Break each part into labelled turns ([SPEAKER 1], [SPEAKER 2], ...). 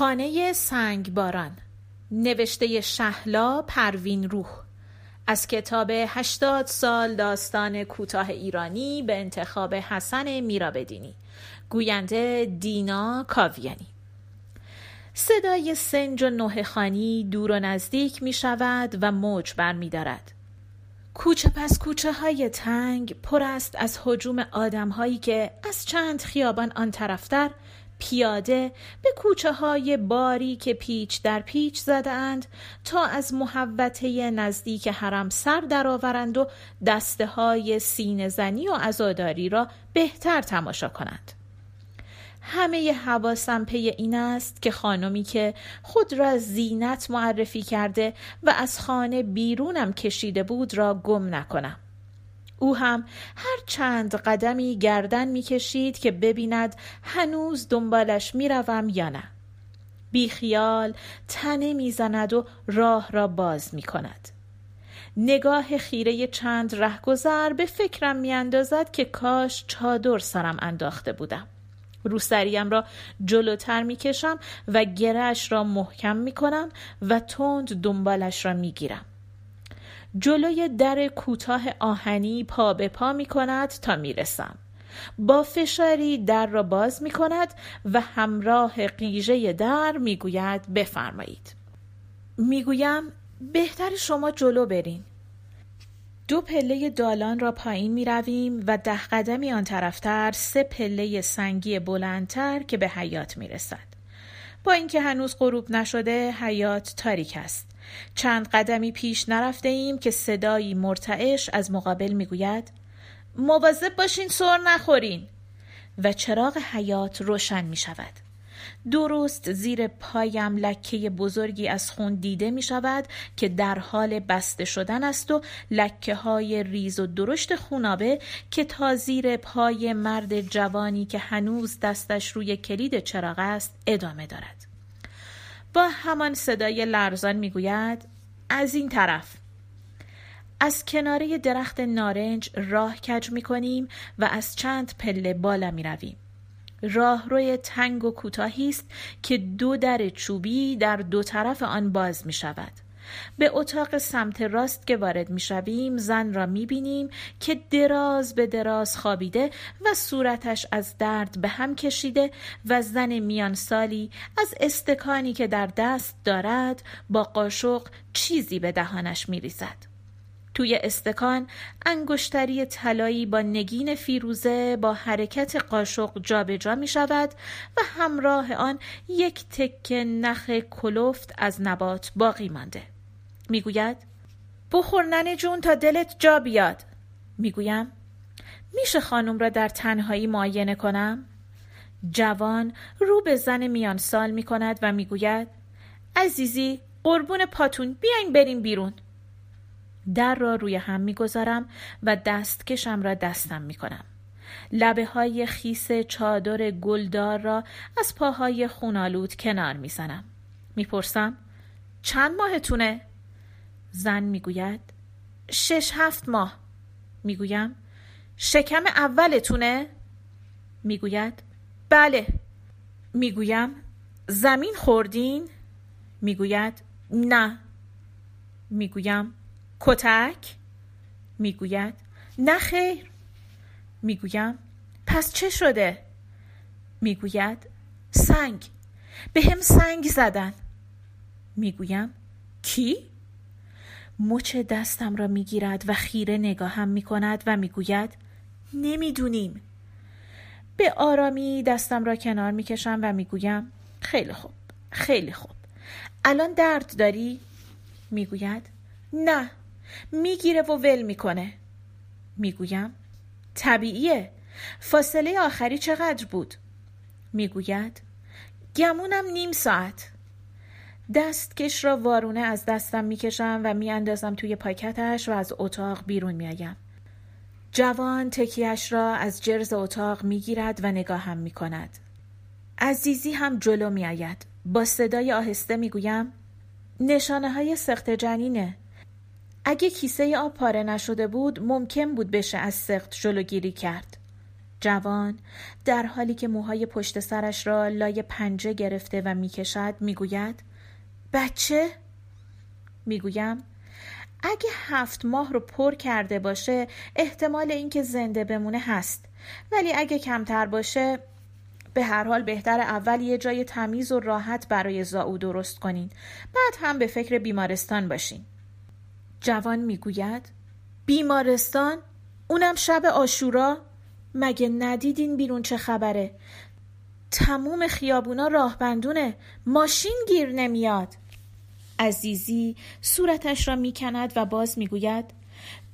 [SPEAKER 1] خانه سنگباران نوشته شهلا پروین روح. از کتاب هشتاد سال داستان کوتاه ایرانی به انتخاب حسن میرابدینی. گوینده دینا کاویانی. صدای سنج و نوه خانی دور و نزدیک می شود و موج بر می دارد. کوچه پس کوچه های تنگ پر است از حجوم آدم هایی که از چند خیابان آن طرفتر پیاده به کوچه های باری که پیچ در پیچ زده اند تا از محوطه نزدیک حرم سر درآورند و دسته های سینه زنی و ازاداری را بهتر تماشا کنند. همه حواسم پی این است که خانمی که خود را زینت معرفی کرده و از خانه بیرونم کشیده بود را گم نکنم. او هم هر چند قدمی گردن می‌کشید که ببیند هنوز دنبالش می‌روم یا نه. بیخیال تنه می‌زند و راه را باز می کند. نگاه خیره چند رهگذر به فکرم میاندازد که کاش چادر سرم انداخته بودم. روسریم را جلوتر می‌کشم و گرش را محکم می‌کنم و تند دنبالش را می‌گیرم. جلوی در کوتاه آهنی پا به پا می کند تا می رسم. با فشاری در را باز می کند و همراه قیژه در می گوید بفرمایید. می گویم بهتر شما جلو برین. دو پله دالان را پایین می رویم و ده قدمی آن طرفتر سه پله سنگی بلندتر که به حیات می رسد. با اینکه هنوز غروب نشده حیات تاریک است. چند قدمی پیش نرفته ایم که صدایی مرتعش از مقابل می‌گوید مواظب باشین سر نخورین و چراغ حیات روشن می شود. درست زیر پایم لکه بزرگی از خون دیده می شود که در حال بسته شدن است و لکه های ریز و درشت خونابه که تا زیر پای مرد جوانی که هنوز دستش روی کلید چراغ است ادامه دارد. با همان صدای لرزان می‌گوید از این طرف از کناره درخت نارنج راه کج می کنیم و از چند پله بالا می رویم. راهروی تنگ و کوتاهی است که دو در چوبی در دو طرف آن باز می شود. به اتاق سمت راست که وارد می شویم زن را می بینیم که دراز به دراز خوابیده و صورتش از درد به هم کشیده و زن میان سالی از استکانی که در دست دارد با قاشق چیزی به دهانش می ریزد. توی استکان انگشتری طلایی با نگین فیروزه با حرکت قاشق جابجا جا می شود و همراه آن یک تکه نخ کلفت از نبات باقی مانده. می‌گوید بخور ننه جون تا دلت جا بیاد می‌گویم میشه خانم را در تنهایی معاینه کنم جوان رو به زن میان سال می کند و می‌گوید عزیزی قربون پاتون بیاین بریم بیرون در را روی هم می‌گذارم و دستکشم را دستم می کنم. لبه های خیس چادر گلدار را از پاهای خونالود کنار می‌زنم. می‌پرسم چند ماهتونه؟ زن می‌گوید. شش هفت ماه. می‌گویم. شکم اولتونه؟ می‌گوید. بله. می‌گویم. زمین خوردین؟ می‌گوید. نه. می‌گویم. کتک؟ می‌گوید. نه خیر. می‌گویم. پس چه شده؟ می‌گوید. سنگ. به هم سنگ زدن. می‌گویم. کی؟ مچ دستم را می‌گیرد و خیره نگاهم می‌کند و می‌گوید نمی‌دونیم. به آرامی دستم را کنار می‌کشم و می‌گویم خیلی خوب خیلی خوب. الان درد داری؟ می‌گوید نه می‌گیره و ول می‌کنه. می‌گویم طبیعیه فاصله آخری چقدر بود؟ می‌گوید گمونم نیم ساعت. دستکش را وارونه از دستم می‌کشم و میاندازم توی پاکتش و از اتاق بیرون میآیم. جوان تکیش را از جرز اتاق می‌گیرد و نگاهم می‌کند. عزیزی هم جلو میآید. با صدای آهسته می‌گویم نشانه های سخت جنینه. اگه کیسه آب پاره نشده بود ممکن بود بشه از سخت جلوگیری کرد. جوان در حالی که موهای پشت سرش را لای پنجه گرفته و می‌کشد می‌گوید بچه؟ می‌گویم. اگه هفت ماه رو پر کرده باشه احتمال اینکه زنده بمونه هست. ولی اگه کمتر باشه به هر حال بهتر اول یه جای تمیز و راحت برای زاو درست کنین. بعد هم به فکر بیمارستان باشین. جوان می‌گوید بیمارستان؟ اونم شب آشورا؟ مگه ندیدین بیرون چه خبره؟ تموم خیابونا راه بندونه ماشین گیر نمیاد. عزیزی صورتش را می‌کند و باز می‌گوید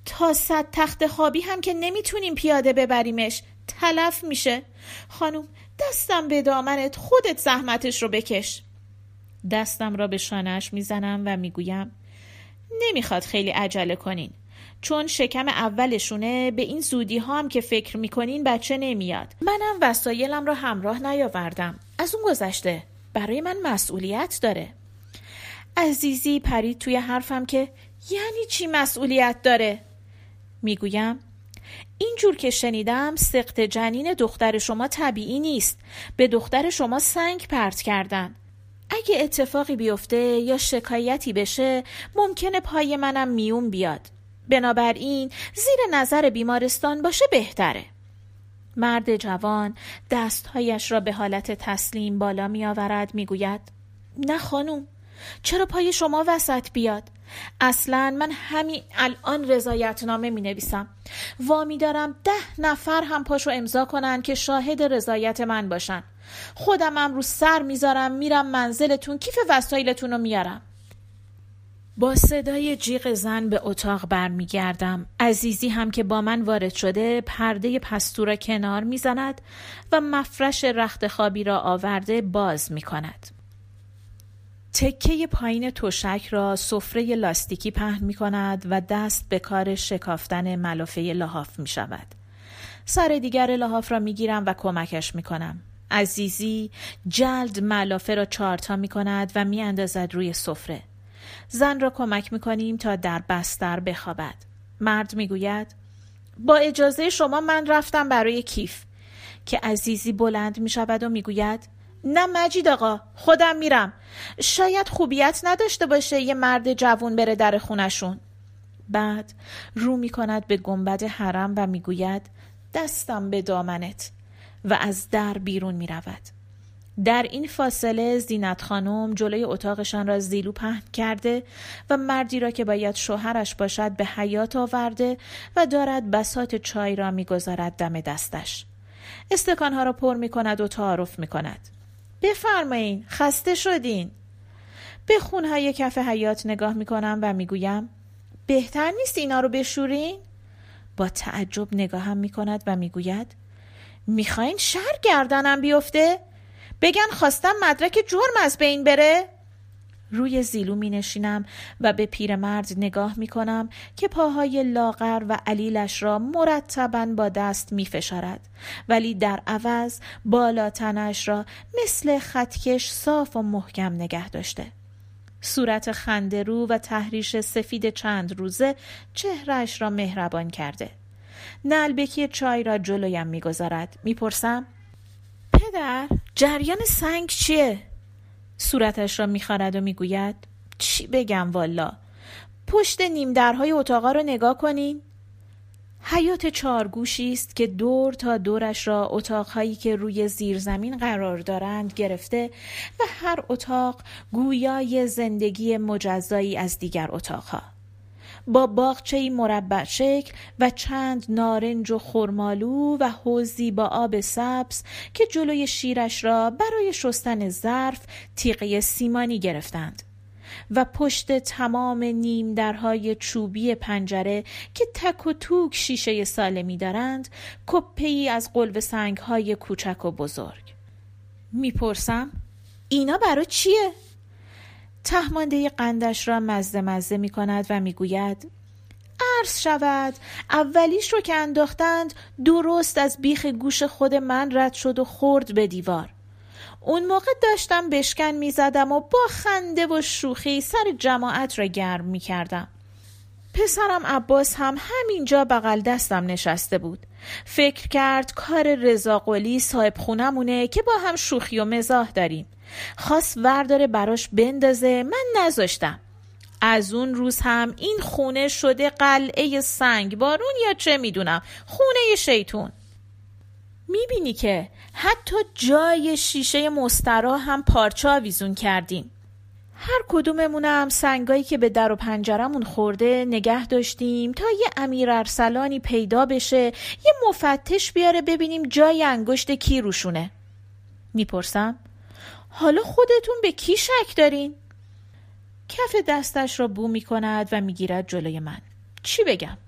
[SPEAKER 1] تا صد تخت خوابی هم که نمی‌تونیم پیاده ببریمش تلف میشه. خانم دستم به دامنت خودت زحمتش رو بکش. دستم را به شانهش می‌زنم و می‌گویم نمی‌خواد خیلی عجله کنین. چون شکم اولشونه به این زودی ها هم که فکر می‌کنین بچه نمیاد. منم وسایلم را همراه نیاوردم. از اون گذشته برای من مسئولیت داره. عزیزی پرید توی حرفم که یعنی چی مسئولیت داره؟ می‌گویم اینجور که شنیدم سقط جنین دختر شما طبیعی نیست. به دختر شما سنگ پرت کردن. اگه اتفاقی بیفته یا شکایتی بشه ممکنه پای منم میون بیاد. بنابراین زیر نظر بیمارستان باشه بهتره. مرد جوان دستهایش را به حالت تسلیم بالا می آورد می گوید نه خانوم چرا پای شما وسط بیاد؟ اصلا من همین الان رضایتنامه می نویسم. وامی دارم ده نفر هم پاشو امضا کنن که شاهد رضایت من باشن. خودم رو سر می‌ذارم میرم منزلتون کیف وسایلتون رو میارم با صدای جیغ زن به اتاق برمیگردم. عزیزی هم که با من وارد شده پرده پستو را کنار می‌زند و مفرش رخت خوابی را آورده باز می کند. تکه پایین تشک را سفره لاستیکی پهن می کند و دست به کار شکافتن ملافه لحاف می شود. سر دیگر لحاف را می گیرم و کمکش می کنم. عزیزی جلد ملافه را چارتا می کند و می اندازد روی سفره. زن را کمک می کنیم تا در بستر بخوابد. مرد می گوید با اجازه شما من رفتم برای کیف که عزیزی بلند می شود و می گوید نه مجید آقا خودم میرم. شاید خوبیت نداشته باشه یه مرد جوون بره در خونشون بعد رو می کند به گنبد حرم و می‌گوید دستم به دامنت. و از در بیرون می رود. در این فاصله زینت خانم جلوی اتاقشان را زیلو پهن کرده و مردی را که باید شوهرش باشد به حیات آورده و دارد بسات چای را می‌گذارد دم دستش. استکانها را پر می کند و تعارف می کند بفرمایین خسته شدین به خونهای کف حیات نگاه می‌کنم و می‌گویم بهتر نیست اینا رو بشورین؟ با تعجب نگاهم می‌کند و می‌گوید می‌خواین شهر گردنم بیفته؟ بگن خواستم مدرک جرم از بین بره؟ روی زیلو می نشینم و به پیرمرد نگاه می کنم که پاهای لاغر و علیلش را مرتبا با دست می فشارد ولی در عوض بالاتنش را مثل خطکش صاف و محکم نگه داشته. صورت خندرو و تحریش سفید چند روزه چهرش را مهربان کرده. نلبکی چای را جلویم می‌گذارد می‌پرسم پدر جریان سنگ چیه صورتش را میخارد و می‌گوید چی بگم والا؟ پشت نیم درهای اتاقا رو نگاه کنین. حیات چارگوشی است که دور تا دورش را اتاقهایی که روی زیرزمین قرار دارند گرفته و هر اتاق گویای زندگی مجزایی از دیگر اتاقها. با باغچه مربع شکل و چند نارنج و خرمالو و حوزی با آب سبز که جلوی شیرش را برای شستن ظرف تیغه سیمانی گرفتند و پشت تمام نیم درهای چوبی پنجره که تک و توک شیشه سالمی دارند کپه از قلب سنگ های کوچک و بزرگ می‌پرسم اینا برای چیه؟ تهمانده قندش را مزه مزه می کند و می گوید عرض شود اولیش رو که انداختند درست از بیخ گوش خود من رد شد و خورد به دیوار. اون موقع داشتم بشکن می زدم و با خنده و شوخی سر جماعت را گرم می کردم. پسرم عباس هم همینجا بغل دستم نشسته بود. فکر کرد کار رضاقلی صاحب خونمونه که با هم شوخی و مزاح داریم. خواست ورداره براش بندازه. من نذاشتم. از اون روز هم این خونه شده قلعه سنگ بارون یا چه می‌دونم؟ خونه شیطون. می‌بینی که حتی جای شیشه مسترا هم پارچه آویزون کردیم. هر کدوممونم سنگایی که به در و پنجرمون خورده نگه داشتیم تا یه امیر ارسلانی پیدا بشه یه مفتش بیاره ببینیم جای انگشت کی روشونه. می‌پرسم؟ حالا خودتون به کی شک دارین؟ کف دستش را بو می کند و می‌گیرد جلوی من چی بگم؟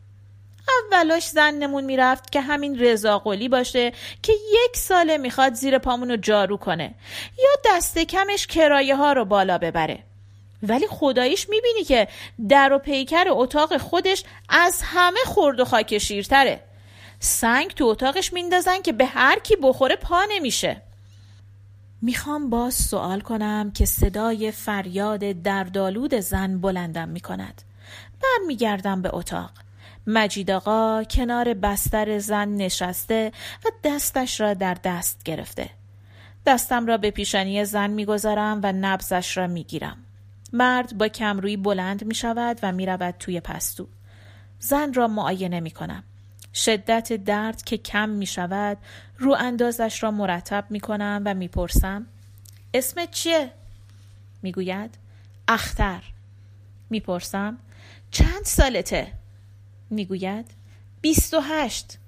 [SPEAKER 1] اولاش زنمون می‌رفت که همین رضا قلی باشه که یک ساله می‌خواد زیر پامون رو جارو کنه یا دست کمش کرایه ها رو بالا ببره ولی خداییش می‌بینی که در و پیکر اتاق خودش از همه خورد و خاک شیرتره سنگ تو اتاقش میندازن که به هر کی بخوره پا نمیشه می‌خوام باز سوال کنم که صدای فریاد دردالود زن بلندم می‌کند. برمیگردم به اتاق. مجید آقا کنار بستر زن نشسته و دستش را در دست گرفته. دستم را به پیشانی زن می‌گذارم و نبزش را می‌گیرم. مرد با کمروی بلند می شود و می رود توی پستو. زن را معاینه می کنم شدت درد که کم می شود رو اندازش را مرتب می کنم و می پرسم اسمت چیه؟ می گوید اختر می پرسم چند سالته؟ می گوید بیست و هشت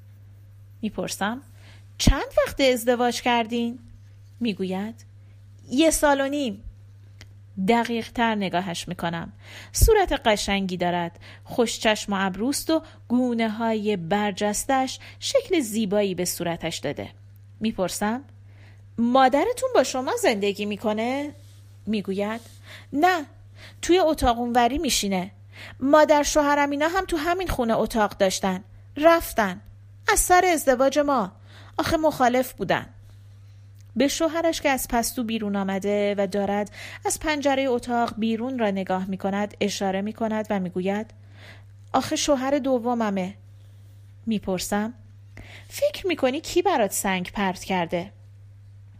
[SPEAKER 1] می پرسم چند وقت ازدواج کردین؟ می گوید یه سال و نیم دقیق تر نگاهش می‌کنم. صورت قشنگی دارد. خوشچشم و ابروست و گونه های برجستش شکل زیبایی به صورتش داده. می‌پرسم مادرتون با شما زندگی می‌کنه؟ می‌گوید نه توی اتاق اونوری میشینه. مادر شوهرم اینا هم تو همین خونه اتاق داشتن. رفتن. از سر ازدواج ما. آخه مخالف بودن. به شوهرش که از پستو بیرون آمده و دارد از پنجره اتاق بیرون را نگاه می کند اشاره می کند و می گوید آخه شوهر دوممه. می‌پرسم فکر می‌کنی کی برات سنگ پرت کرده؟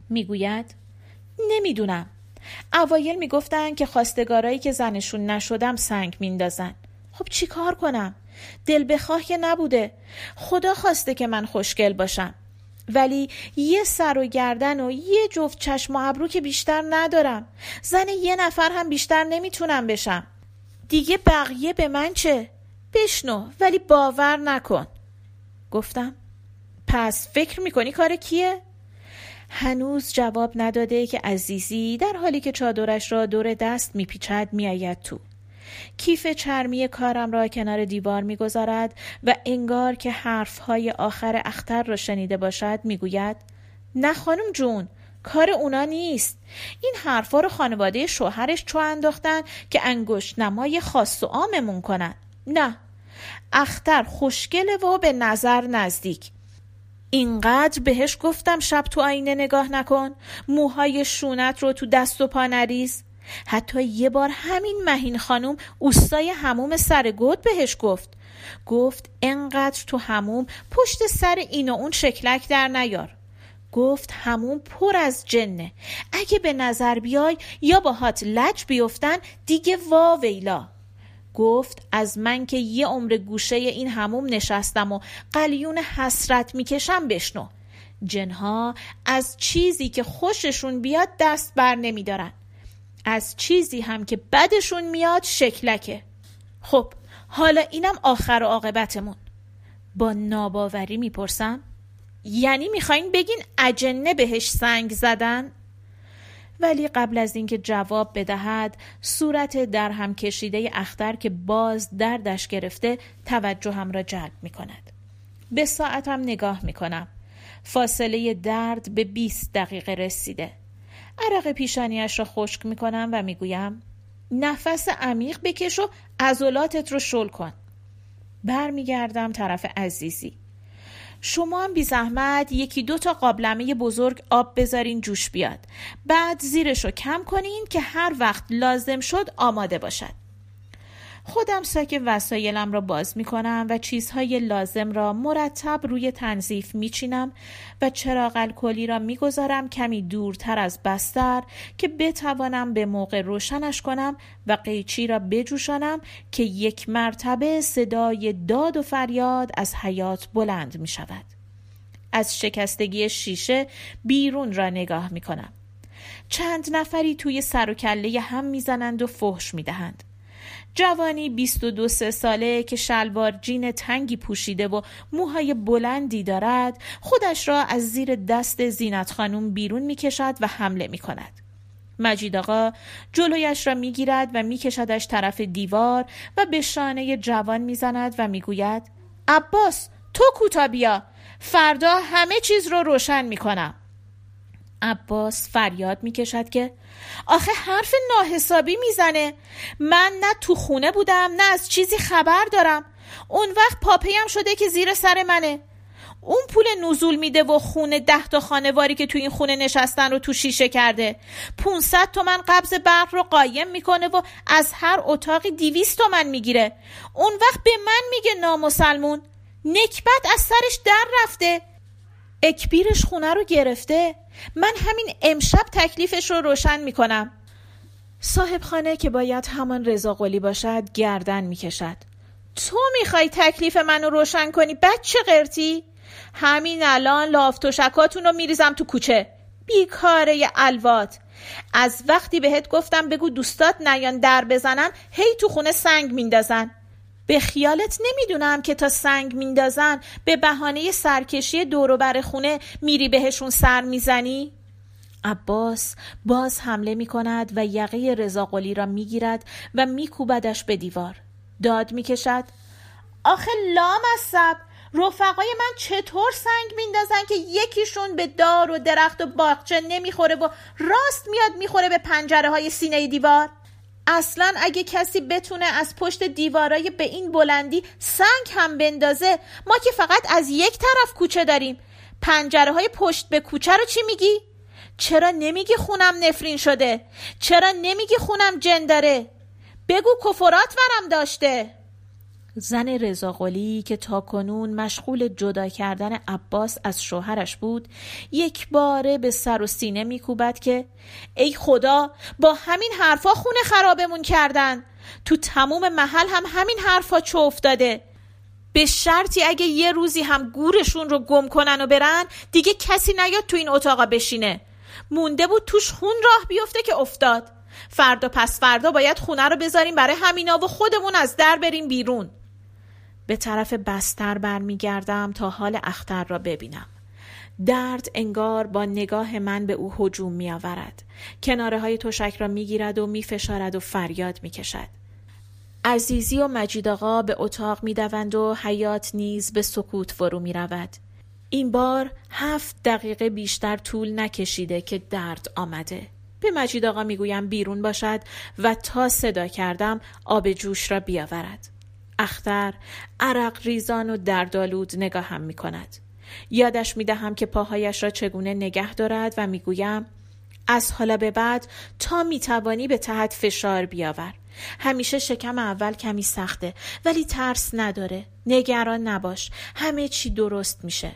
[SPEAKER 1] می‌گوید نمی‌دونم. اوایل می‌گفتن که خواستگارایی که زنشون نشدم سنگ میندازن. خب چی کار کنم؟ دل بخواه که نبوده. خدا خواسته که من خوشگل باشم. ولی یه سر و گردن و یه جفت چشم و ابرو که بیشتر ندارم زن یه نفر هم بیشتر نمی‌تونم بشم دیگه بقیه به من چه؟ بشنو ولی باور نکن گفتم پس فکر می‌کنی کار کیه؟ هنوز جواب نداده که عزیزی در حالی که چادرش را دور دست میپیچد میآید تو کیف چرمی کارم را کنار دیوار می‌گذارد و انگار که حرفهای آخر اختر را شنیده باشد می‌گوید نه خانم جون کار اونا نیست. این حرفها رو خانواده شوهرش چو انداختن که انگشت نمای خاص و عاممون کنن. نه اختر خوشگله و به نظر نزدیک. اینقدر بهش گفتم شب تو آینه نگاه نکن. موهای شونت رو تو دست و پا نریز. حتی یه بار همین مهین خانم اوستای هموم سر گود بهش گفت. گفت انقدر تو هموم پشت سر این و اون شکلک در نیار. گفت همون پر از جنه. اگه به نظر بیای یا باهات لج بیفتن دیگه وا ویلا. گفت از من که یه عمر گوشه این هموم نشستم و قلیون حسرت می‌کشم بشنو. جنها از چیزی که خوششون بیاد دست بر نمیدارن. از چیزی هم که بدشون میاد شکلکه خب حالا اینم آخر و عاقبتمون با ناباوری می‌پرسم یعنی می‌خواین بگین اجنه بهش سنگ زدن؟ ولی قبل از اینکه جواب بدهد صورت در هم کشیده اختر که باز دردش گرفته هم را جلب می کند. به ساعتم نگاه می کنم. فاصله درد به 20 دقیقه رسیده. عرق پیشانیش را خشک می کنم و می گویم نفس عمیق بکش و عضلاتت رو شل کن. برمیگردم طرف عزیزی. شما هم بی زحمت یکی دو تا قابلمه بزرگ آب بذارین جوش بیاد. بعد زیرش رو کم کنین که هر وقت لازم شد آماده باشد. خودم ساک وسایلم را باز می کنم و چیزهای لازم را مرتب روی تنظیف می چینم و چراغ الکلی را می گذارم کمی دورتر از بستر که بتوانم به موقع روشنش کنم و قیچی را بجوشانم که یک مرتبه صدای داد و فریاد از حیات بلند می شود. از شکستگی شیشه بیرون را نگاه می کنم. چند نفری توی سر و کله هم می‌زنند و فحش می‌دهند. جوانی 22 سه ساله که شلوار جین تنگی پوشیده و موهای بلندی دارد خودش را از زیر دست زینت خانوم بیرون می کشد و حمله می کند. مجید آقا جلویش را می‌گیرد و میکشدش طرف دیوار و به شانه جوان می‌زند و می‌گوید عباس تو کوتا بیا فردا همه چیز رو روشن می‌کنم عباس فریاد می‌کشد که آخه حرف ناحسابی می‌زنه. من نه تو خونه بودم نه از چیزی خبر دارم. اون وقت پاپیم شده که زیر سر منه. اون پول نزول میده و خونه ده تا خانواری که تو این خونه نشستن رو تو شیشه کرده. 500 تومن قبض برق رو قایم می‌کنه و از هر اتاقی 200 تومن می‌گیره. اون وقت به من میگه نامسلمون نکبت از سرش در رفته. اکبیرش خونه رو گرفته. من همین امشب تکلیفش رو روشن می‌کنم. صاحب خانه که باید همان رضا قلی باشد گردن می‌کشد. تو می‌خوای تکلیف منو روشن کنی بچه قرتی؟ همین الان لاف شکاتون رو میریزم تو کوچه. بیکاره الوات. از وقتی بهت گفتم بگو دوستات نیان در بزنن هی تو خونه سنگ میندازن. به خیالت نمی‌دونم که تا سنگ میندازن به بهانه سرکشی دوروبر خونه میری بهشون سر می‌زنی؟ عباس باز حمله می کند و یقه رضاقلی را می گیرد و می کوبدش به دیوار. داد می کشد آخه لام از رفقای من چطور سنگ میندازن که یکیشون به دار و درخت و باغچه نمی‌خوره و راست میاد می‌خوره به پنجره های سینه دیوار؟ اصلا اگه کسی بتونه از پشت دیوارای به این بلندی سنگ هم بندازه ما که فقط از یک طرف کوچه داریم پنجره های پشت به کوچه رو چی میگی؟ چرا نمیگی خونم نفرین شده؟ چرا نمیگی خونم جن داره؟ بگو کفرات ورم داشته زن رضاقلی که تاکنون مشغول جدا کردن عباس از شوهرش بود یک باره به سر و سینه میکوبد که ای خدا با همین حرفا خونه خرابمون کردن. تو تموم محل هم همین حرفا چو افتاده؟ به شرطی اگه یه روزی هم گورشون رو گم کنن و برن دیگه کسی نیاد تو این اتاقا بشینه. مونده بود توش خون راه بیفته که افتاد. فردا پس فردا باید خونه رو بذاریم برای همینا و خودمون از در بریم بیرون. به طرف بستر برمیگردم تا حال اختر را ببینم درد انگار با نگاه من به او هجوم می آورد. کناره های تشک را می گیرد و می فشارد و فریاد می کشد. عزیزی و مجید آقا به اتاق می و حیات نیز به سکوت فرو می رود. این بار هفت دقیقه بیشتر طول نکشیده که درد آمده. به مجید آقا می گویم بیرون باشد و تا صدا کردم آب جوش را بیاورد. اختر عرق ریزان و دردالود نگاه هم می کند. یادش می دهم که پاهایش را چگونه نگه دارد و می گویم از حالا به بعد تا می توانی به تحت فشار بیاور. همیشه شکم اول کمی سخته ولی ترس نداره. نگران نباش. همه چی درست میشه.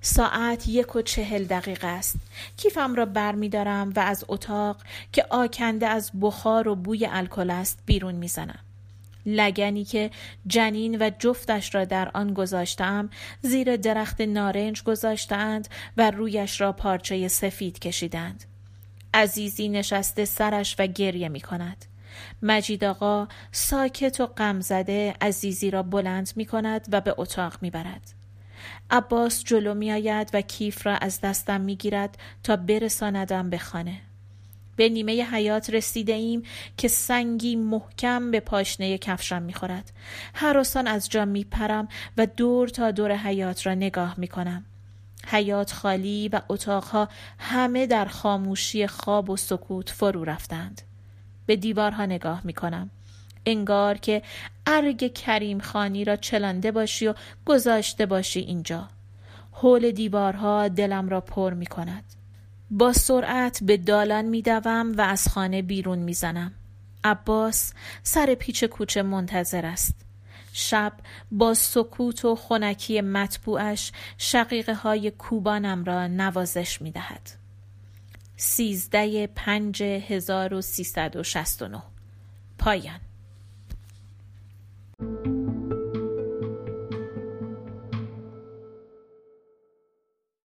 [SPEAKER 1] ساعت یک و چهل دقیقه است. کیفم را بر می دارم و از اتاق که آکنده از بخار و بوی الکل است بیرون می‌زنم. لگنی که جنین و جفتش را در آن گذاشتم زیر درخت نارنج گذاشتند و رویش را پارچه سفید کشیدند عزیزی نشسته سرش و گریه می کند مجید آقا ساکت و غم زده عزیزی را بلند می کند و به اتاق می برد. عباس جلو می آید و کیف را از دستم می گیرد تا برساندم به خانه. به نیمه حیات رسیده ایم که سنگی محکم به پاشنه کفشم می‌خورد. هراسان از جا میپرم و دور تا دور حیات را نگاه می‌کنم. حیات خالی و اتاقها همه در خاموشی خواب و سکوت فرو رفتند. به دیوارها نگاه می‌کنم. انگار که ارگ کریم خانی را چلانده باشی و گذاشته باشی اینجا. حول دیوارها دلم را پر می کند. با سرعت به دالان می دوم و از خانه بیرون می زنم. عباس سر پیچ کوچه منتظر است شب با سکوت و خونکی مطبوعش شقیقه های کوبانم را نوازش می دهد. سیزده پنج هزار و پایان